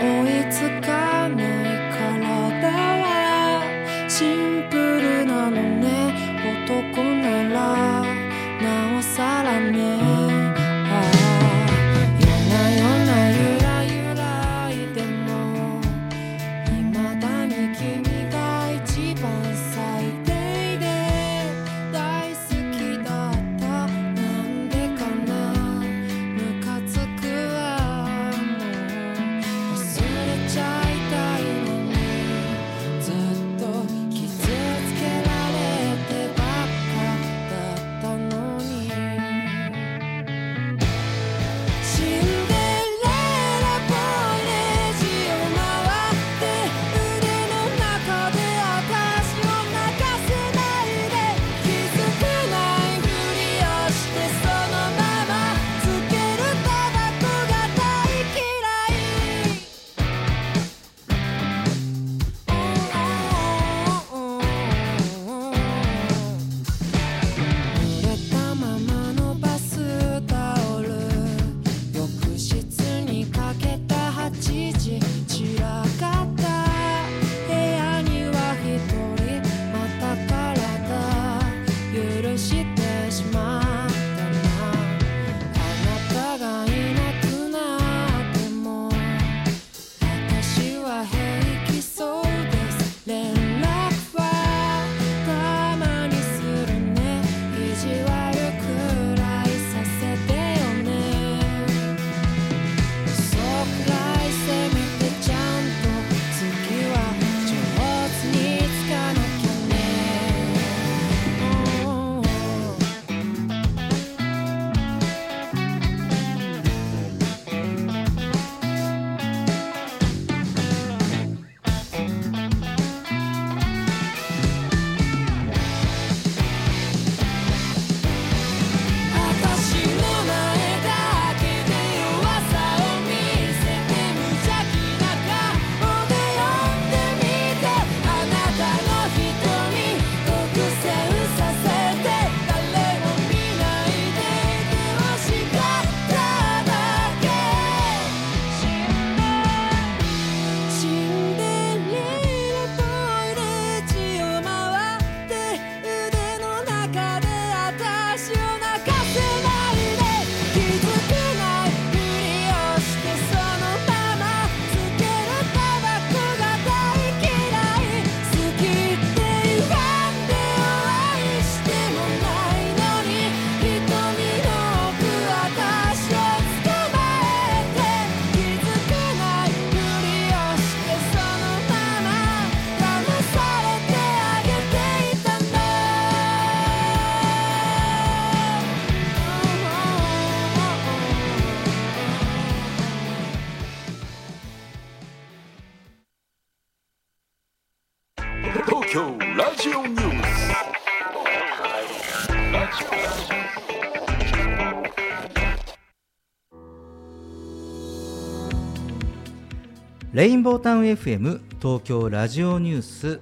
レインボータウン FM 東京ラジオニュース、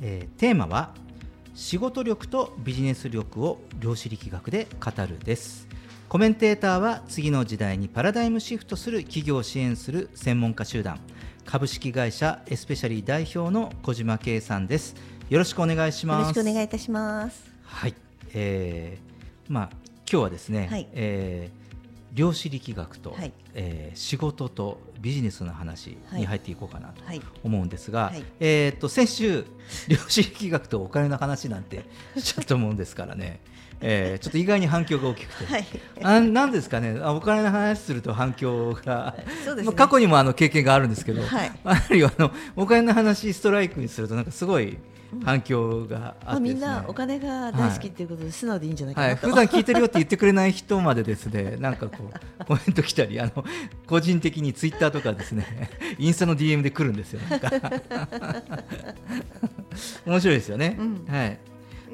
えー、テーマは仕事力とビジネス力を量子力学で語るです。コメンテーターは次の時代にパラダイムシフトする企業を支援する専門家集団。株式会社エスペシャリー代表の小島圭さんです。よろしくお願いします。よろしくお願いいたします。はい、えー、まあ今日はですね、はい、えー量子力学と、はい、えー、仕事とビジネスの話に入っていこうかなと思うんですが、はい。はい、えー、っと先週量子力学とお金の話なんて [laughs] しちゃったもんですからね。えー、ちょっと意外に反響が大きくて、はい、あなんですかね。あお金の話すると反響が、ね、過去にもあの経験があるんですけど、はい、やはりあのお金の話ストライクにするとなんかすごい反響があって、ね、みんなお金が大好きっていうことで素直でいいんじゃないかなと、はい、普段聞いてるよって言ってくれない人までですね [laughs] なんかこうコメント来たりあの [laughs] 個人的にツイッターとかですね [laughs] インスタの DM で来るんですよなんか。面白いですよね、うん、はい。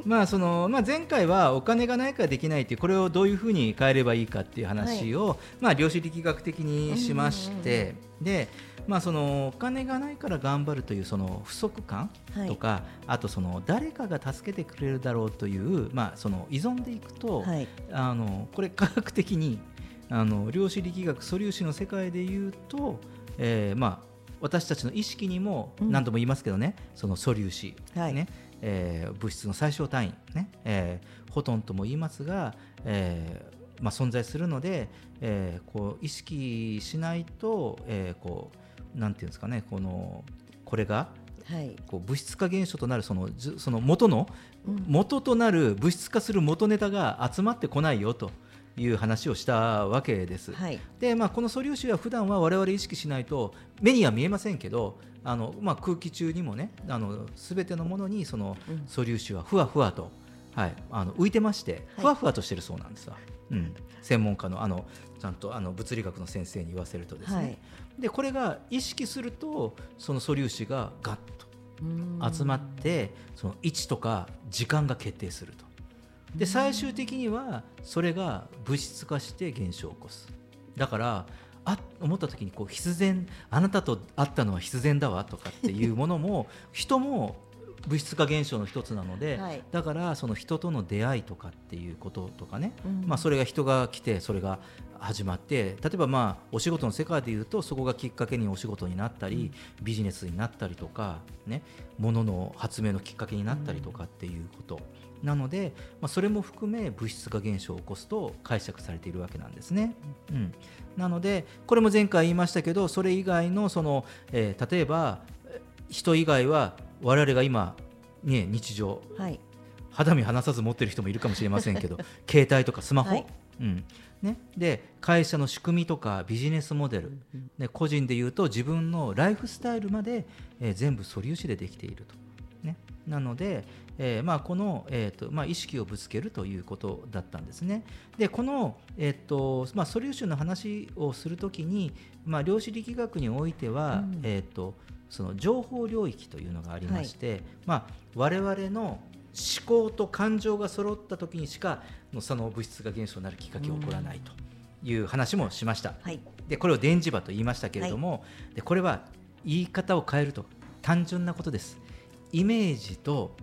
まあそのまあ、前回はお金がないからできないというこれをどういうふうに変えればいいかっていう話を、はい、まあ、量子力学的にしまして、でまあ、そのお金がないから頑張るというその不足感とか、はい、あとその誰かが助けてくれるだろうという、まあ、その依存でいくと、はい、あのこれ科学的にあの量子力学素粒子の世界でいうと、えー、まあ私たちの意識にも何度も言いますけどね、うん、その素粒子、はい、ね。えー、物質の最小単位、ね。えー、フォトンとも言いますが、えーまあ、存在するので、えー、こう意識しないと、えー、こうなんていうんですかねこのこれがはい、こう物質化現象となるそのその元の、元となる物質化する元ネタが集まってこないよという話をしたわけです。はい、で、まあ、この素粒子は普段は我々意識しないと目には見えませんけどあの、まあ、空気中にもねあの全てのものにその素粒子はふわふわと、はい、あの浮いてましてふわふわとしてるそうなんですわ。うん、専門家のあのちゃんとあの物理学の先生に言わせるとですね、はい、でこれが意識するとその素粒子がガッと集まってその位置とか時間が決定すると。で最終的にはそれが物質化して現象を起こす。だからあ思った時にこう必然あなたと会ったのは必然だわとかっていうものも人も物質化現象の一つなので、はい、だからその人との出会いとかっていうこととかね、うん、まあ、それが人が来てそれが始まって例えばまあお仕事の世界でいうとそこがきっかけにお仕事になったり、うん、ビジネスになったりとかね。ものの発明のきっかけになったりとかっていうこと、うん、なので、まあ、それも含め物質化現象を起こすと解釈されているわけなんですね。うん、なのでこれも前回言いましたけどそれ以外のその、えー、例えば人以外は我々が今、ね、日常、はい、肌身離さず持ってる人もいるかもしれませんけど [laughs] 携帯とかスマホ、はい、うん。ね、で会社の仕組みとかビジネスモデル、で個人でいうと自分のライフスタイルまで、えー、全部素粒子でできていると。ね、なので、えーまあ、この、えーとまあ、意識をぶつけるということだったんですね。でこの、えーとまあ、素粒子の話をするときに、まあ、量子力学においては、うん、えーとその情報領域というのがありまして、はい、まあ、我々の思考と感情が揃った時にしかその物質が現象になるきっかけが起こらないという話もしました、はい、でこれを電磁場と言いましたけれども、はい、でこれは言い方を変えると単純なことです。イメージと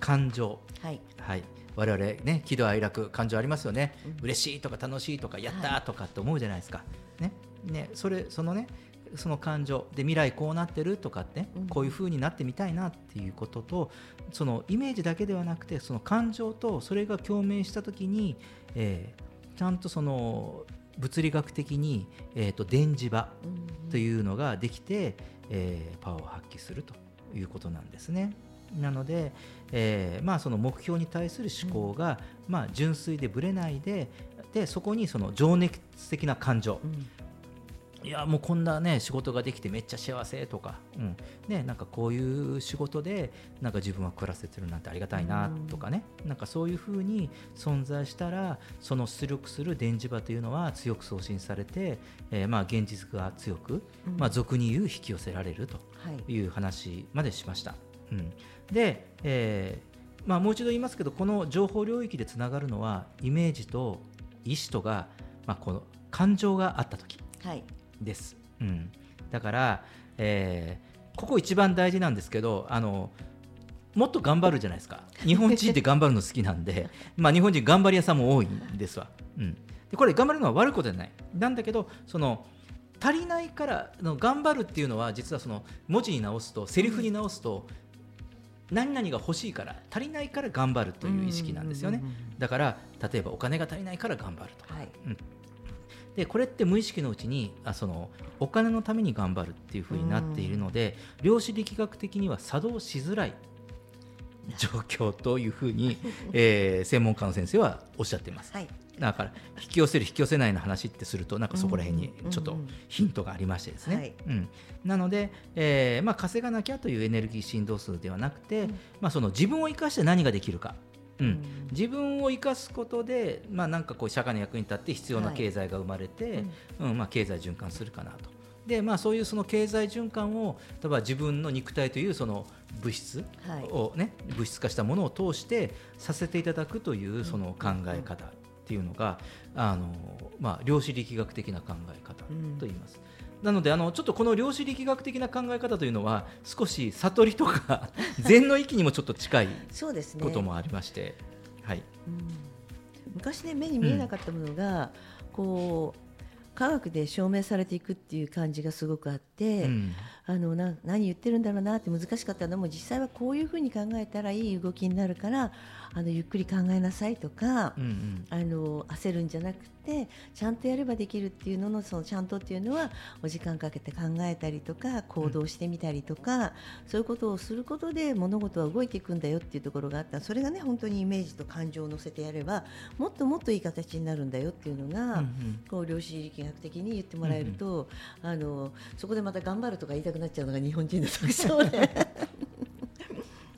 感情、はい、はい、我々ね喜怒哀楽感情ありますよね、うん、嬉しいとか楽しいとかやったとかって思うじゃないですか、ね。ねそれそのねその感情で未来こうなってるとかって、うん、こういう風になってみたいなっていうこととそのイメージだけではなくてその感情とそれが共鳴した時に、えー、ちゃんとその物理学的に、えーと、電磁場というのができて、えー、パワーを発揮するということなんですね。なので、えーまあ、その目標に対する思考が、うん、まあ、純粋でぶれないででそこにその情熱的な感情、うんいやもうこんなね仕事ができてめっちゃ幸せとか、うん。ね、なんかこういう仕事でなんか自分は暮らせてるなんてありがたいなとかね、なんかそういうふうに存在したらその出力する電磁場というのは強く送信されて、えー、まあ現実が強く、まあ、俗に言う引き寄せられるとい。う話までしました。うん、で、えーまあ、もう一度言いますけどこの情報領域でつながるのはイメージと意思とが、まあ、この感情があった時です、はい、うん、だから、えー、ここ一番大事なんですけどあのもっと頑張るじゃないですか。日本人って頑張るの好きなんで [laughs] まあ日本人頑張り屋さんも多いんですわ、うん、でこれ頑張るのは悪いことじゃない。なんだけどその足りないからの頑張るっていうのは実はその文字に直すとセリフに直すと、何々が欲しいから足りないから頑張るという意識なんですよね。だから例えばお金が足りないから頑張るとか、はい、うん、でこれって無意識のうちにあそのお金のために頑張るっていうふうになっているので量子力学的には作動しづらい状況というふうに、[laughs] えー、専門家の先生はおっしゃっています。はい。だから引き寄せる引き寄せないの話ってするとなんかそこら辺にちょっとヒントがありましてですね、うん、うん、なので、えーまあ、稼がなきゃというエネルギー振動数ではなくて、うん、まあ、その自分を生かして何ができるか、うん、自分を生かすことで、まあ、なんかこう社会の役に立って必要な経済が生まれて、はい、うんまあ、経済循環するかなと。でまあ、そういうその経済循環を例えば自分の肉体というその物質をね、はい、物質化したものを通してさせていただくというその考え方っていうのがあの、まあ、量子力学的な考え方と言います。うん、なのであのちょっとこの量子力学的な考え方というのは少し悟りとか [laughs] 禅の域にもちょっと近いこともありまして、ね、はい、うん、昔ね目に見えなかったものが、うん、こう科学で証明されていくっていう感じがすごくあって、うん、あのな何言ってるんだろうなって難しかったのも実際はこういうふうに考えたらいい動きになるからあのゆっくり考えなさいとか、うんうん、あの焦るんじゃなくてちゃんとやればできるっていうののそのちゃんとっていうのはお時間かけて考えたりとか行動してみたりとか、うん、そういうことをすることで物事は動いていくんだよっていうところがあった。それがね本当にイメージと感情を乗せてやればもっともっといい形になるんだよっていうのが、うんうん、こう量子力学的に言ってもらえると、うんうん、あのそこでまた頑張るとか言いたくくなっちゃうのが日本人の特徴で。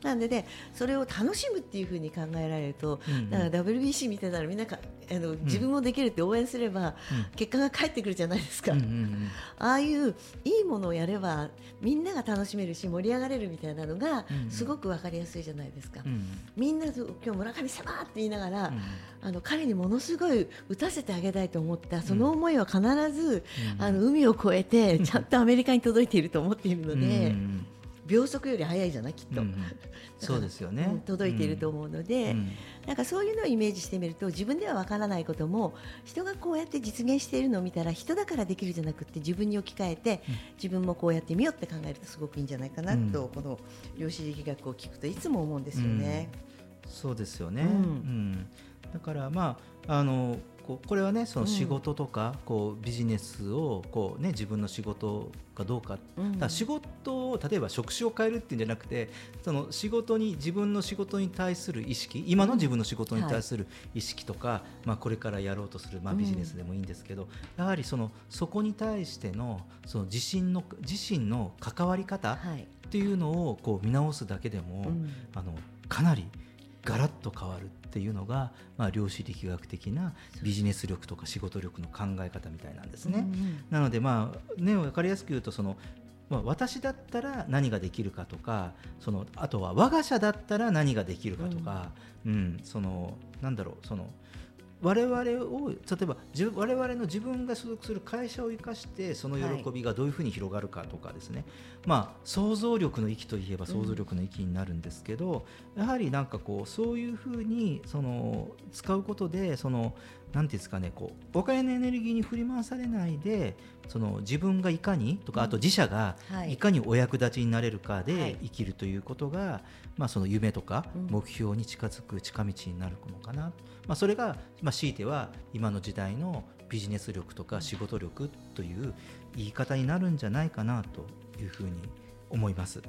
なんでねそれを楽しむっていうふうに考えられると、うんうん、だから WBC 見てたらみんなかあの、自分もできるって応援すれば、結果が返ってくるじゃないですか、うんうんうん、ああいういいものをやればみんなが楽しめるし盛り上がれるみたいなのがすごく分かりやすいじゃないですか、うん。うん、みんな今日村上様って言いながら、うん、あの彼にものすごい打たせてあげたいと思ったその思いは必ず、あの海を越えてちゃんとアメリカに届いていると思っているので。うんうん秒速より速いじゃないきっと、うん、[laughs] そうですよね、届いていると思うので、うん、なんかそういうのをイメージしてみると自分ではわからないことも人がこうやって実現しているのを見たら人だからできるじゃなくて自分に置き換えて、自分もこうやってみようって考えるとすごくいいんじゃないかなと、この量子力学を聞くといつも思うんですよね。そうですよね、うん。だからまああのこうこれはねその仕事とか、こうビジネスをこう、ね、自分の仕事かどうか,、だ仕事を例えば職種を変えるっていうんじゃなくてその仕事に自分の仕事に対する意識今の自分の仕事に対する意識とか、はい、まあ、これからやろうとする、まあ、ビジネスでもいいんですけど、やはりそのそこに対してのその自身の自身の関わり方っていうのをこう見直すだけでも、あのかなりガラッと変わるっていうのが、まあ、量子力学的なビジネス力とか仕事力の考え方みたいなんですね。うんうん、なので、まあね、分かりやすく言うとそのまあ、私だったら何ができるかとかそのあとは我が社だったら何ができるかとか、うん、うん、そのなんだろうその我々を例えば我々の自分が所属する会社を生かしてその喜びがどういうふうに広がるかとかですね、はい、まあ想像力の域といえば想像力の域になるんですけど、うん、やはりなんかこうそういうふうにその使うことでそのなんていうんですかねこうお金のエネルギーに振り回されないでその自分がいかにとか、あと自社がい。かにお役立ちになれるかで生きるということが、はい、まあ、その夢とか目標に近づく近道になるのかな、まあ、それが、まあ、強いては今の時代のビジネス力とか仕事力という言い方になるんじゃないかなというふうに思います。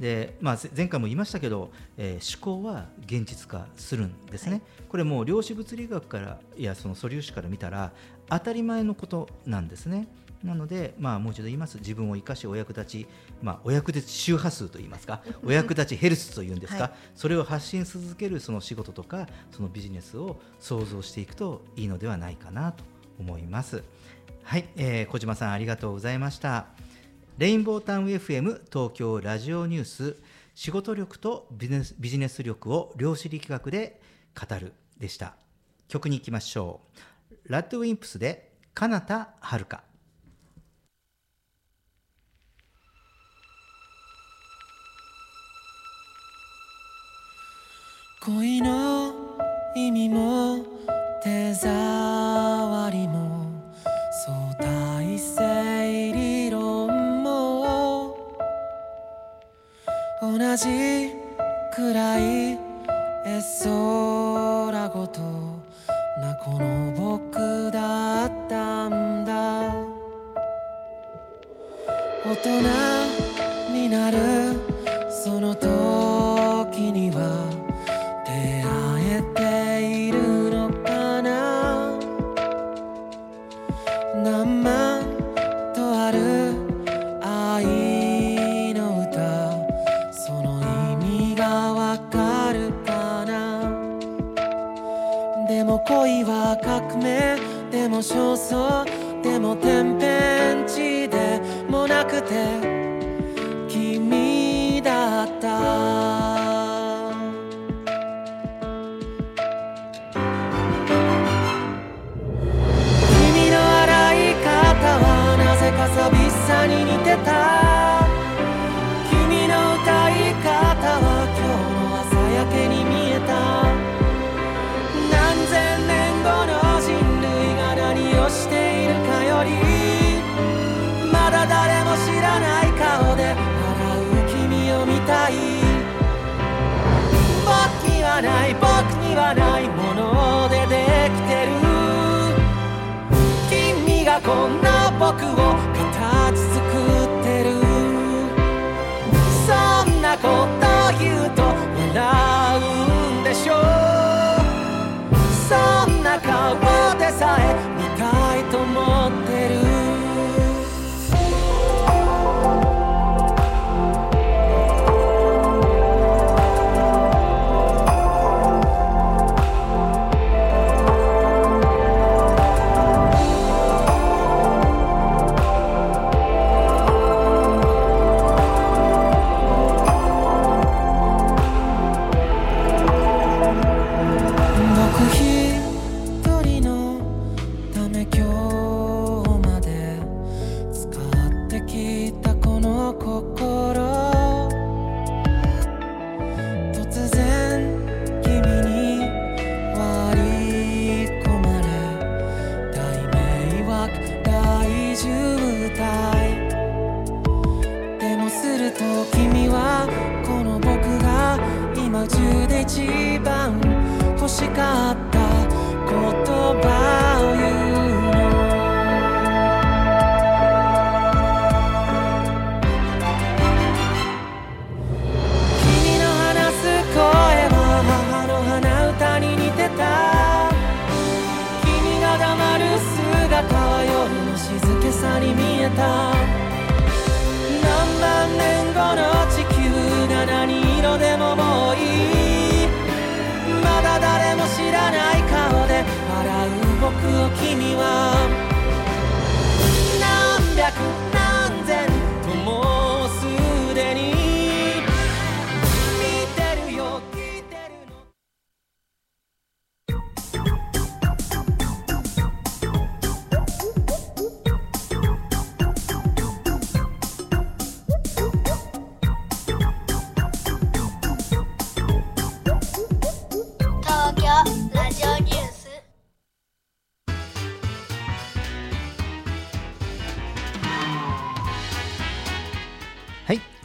でまあ、前回も言いましたけど、えー、思考は現実化するんですね、はい、これもう量子物理学からいやその素粒子から見たら当たり前のことなんですね。なので、まあ、もう一度言います自分を生かしお役立ち、まあ、お役立ち周波数といいますか [laughs] お役立ちヘルスというんですか、はい、それを発信続けるその仕事とかそのビジネスを想像していくといいのではないかなと思います。はい、えー、小島さんありがとうございました。レインボータウン FM 東京ラジオニュース仕事力とビジネスビジネス力を量子力学で語るでした。曲に行きましょう。ラッドウィンプスで彼方遥か。恋の意味も手触りもじくらいえ空ごとなこの僕だったんだ。大人革命でも焦燥でも天変地でもなくて君だった。君の洗い方はなぜか寂しさに似てた。にはないものでできてる君がこんな僕を君は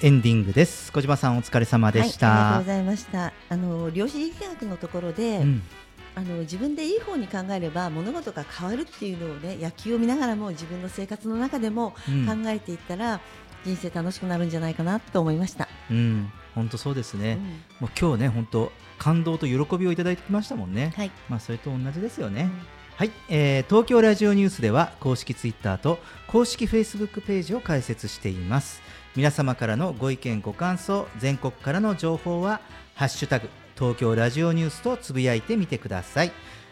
エンディングです。小島さんお疲れ様でした、はい、ありがとうございました。あの量子力学のところで、うん。あの自分でいい方に考えれば物事が変わるっていうのをね野球を見ながらも自分の生活の中でもうん。考えていったら、人生楽しくなるんじゃないかなと思いました。うん、本当そうですね、うん。もう今日ね本当感動と喜びをいただいてきましたもんね、はい。まあそれと同じですよね、うん。はい、えー東京ラジオニュースでは公式ツイッターと公式フェイスブックページを開設しています皆様からのご意見ご感想全国からの情報は「ハッシュタグ東京ラジオニュース」とつぶやいてみてください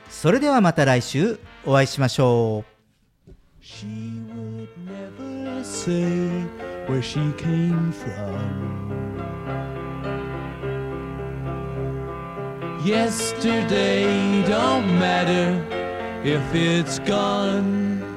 それではまた来週お会いしましょう She would never say where she came from. Yesterday don't matter if it's gone.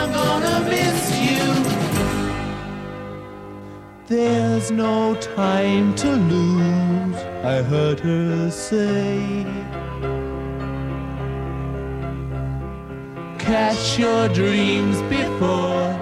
I'm gonna miss you. There's no time to lose, I heard her say. Catch your dreams before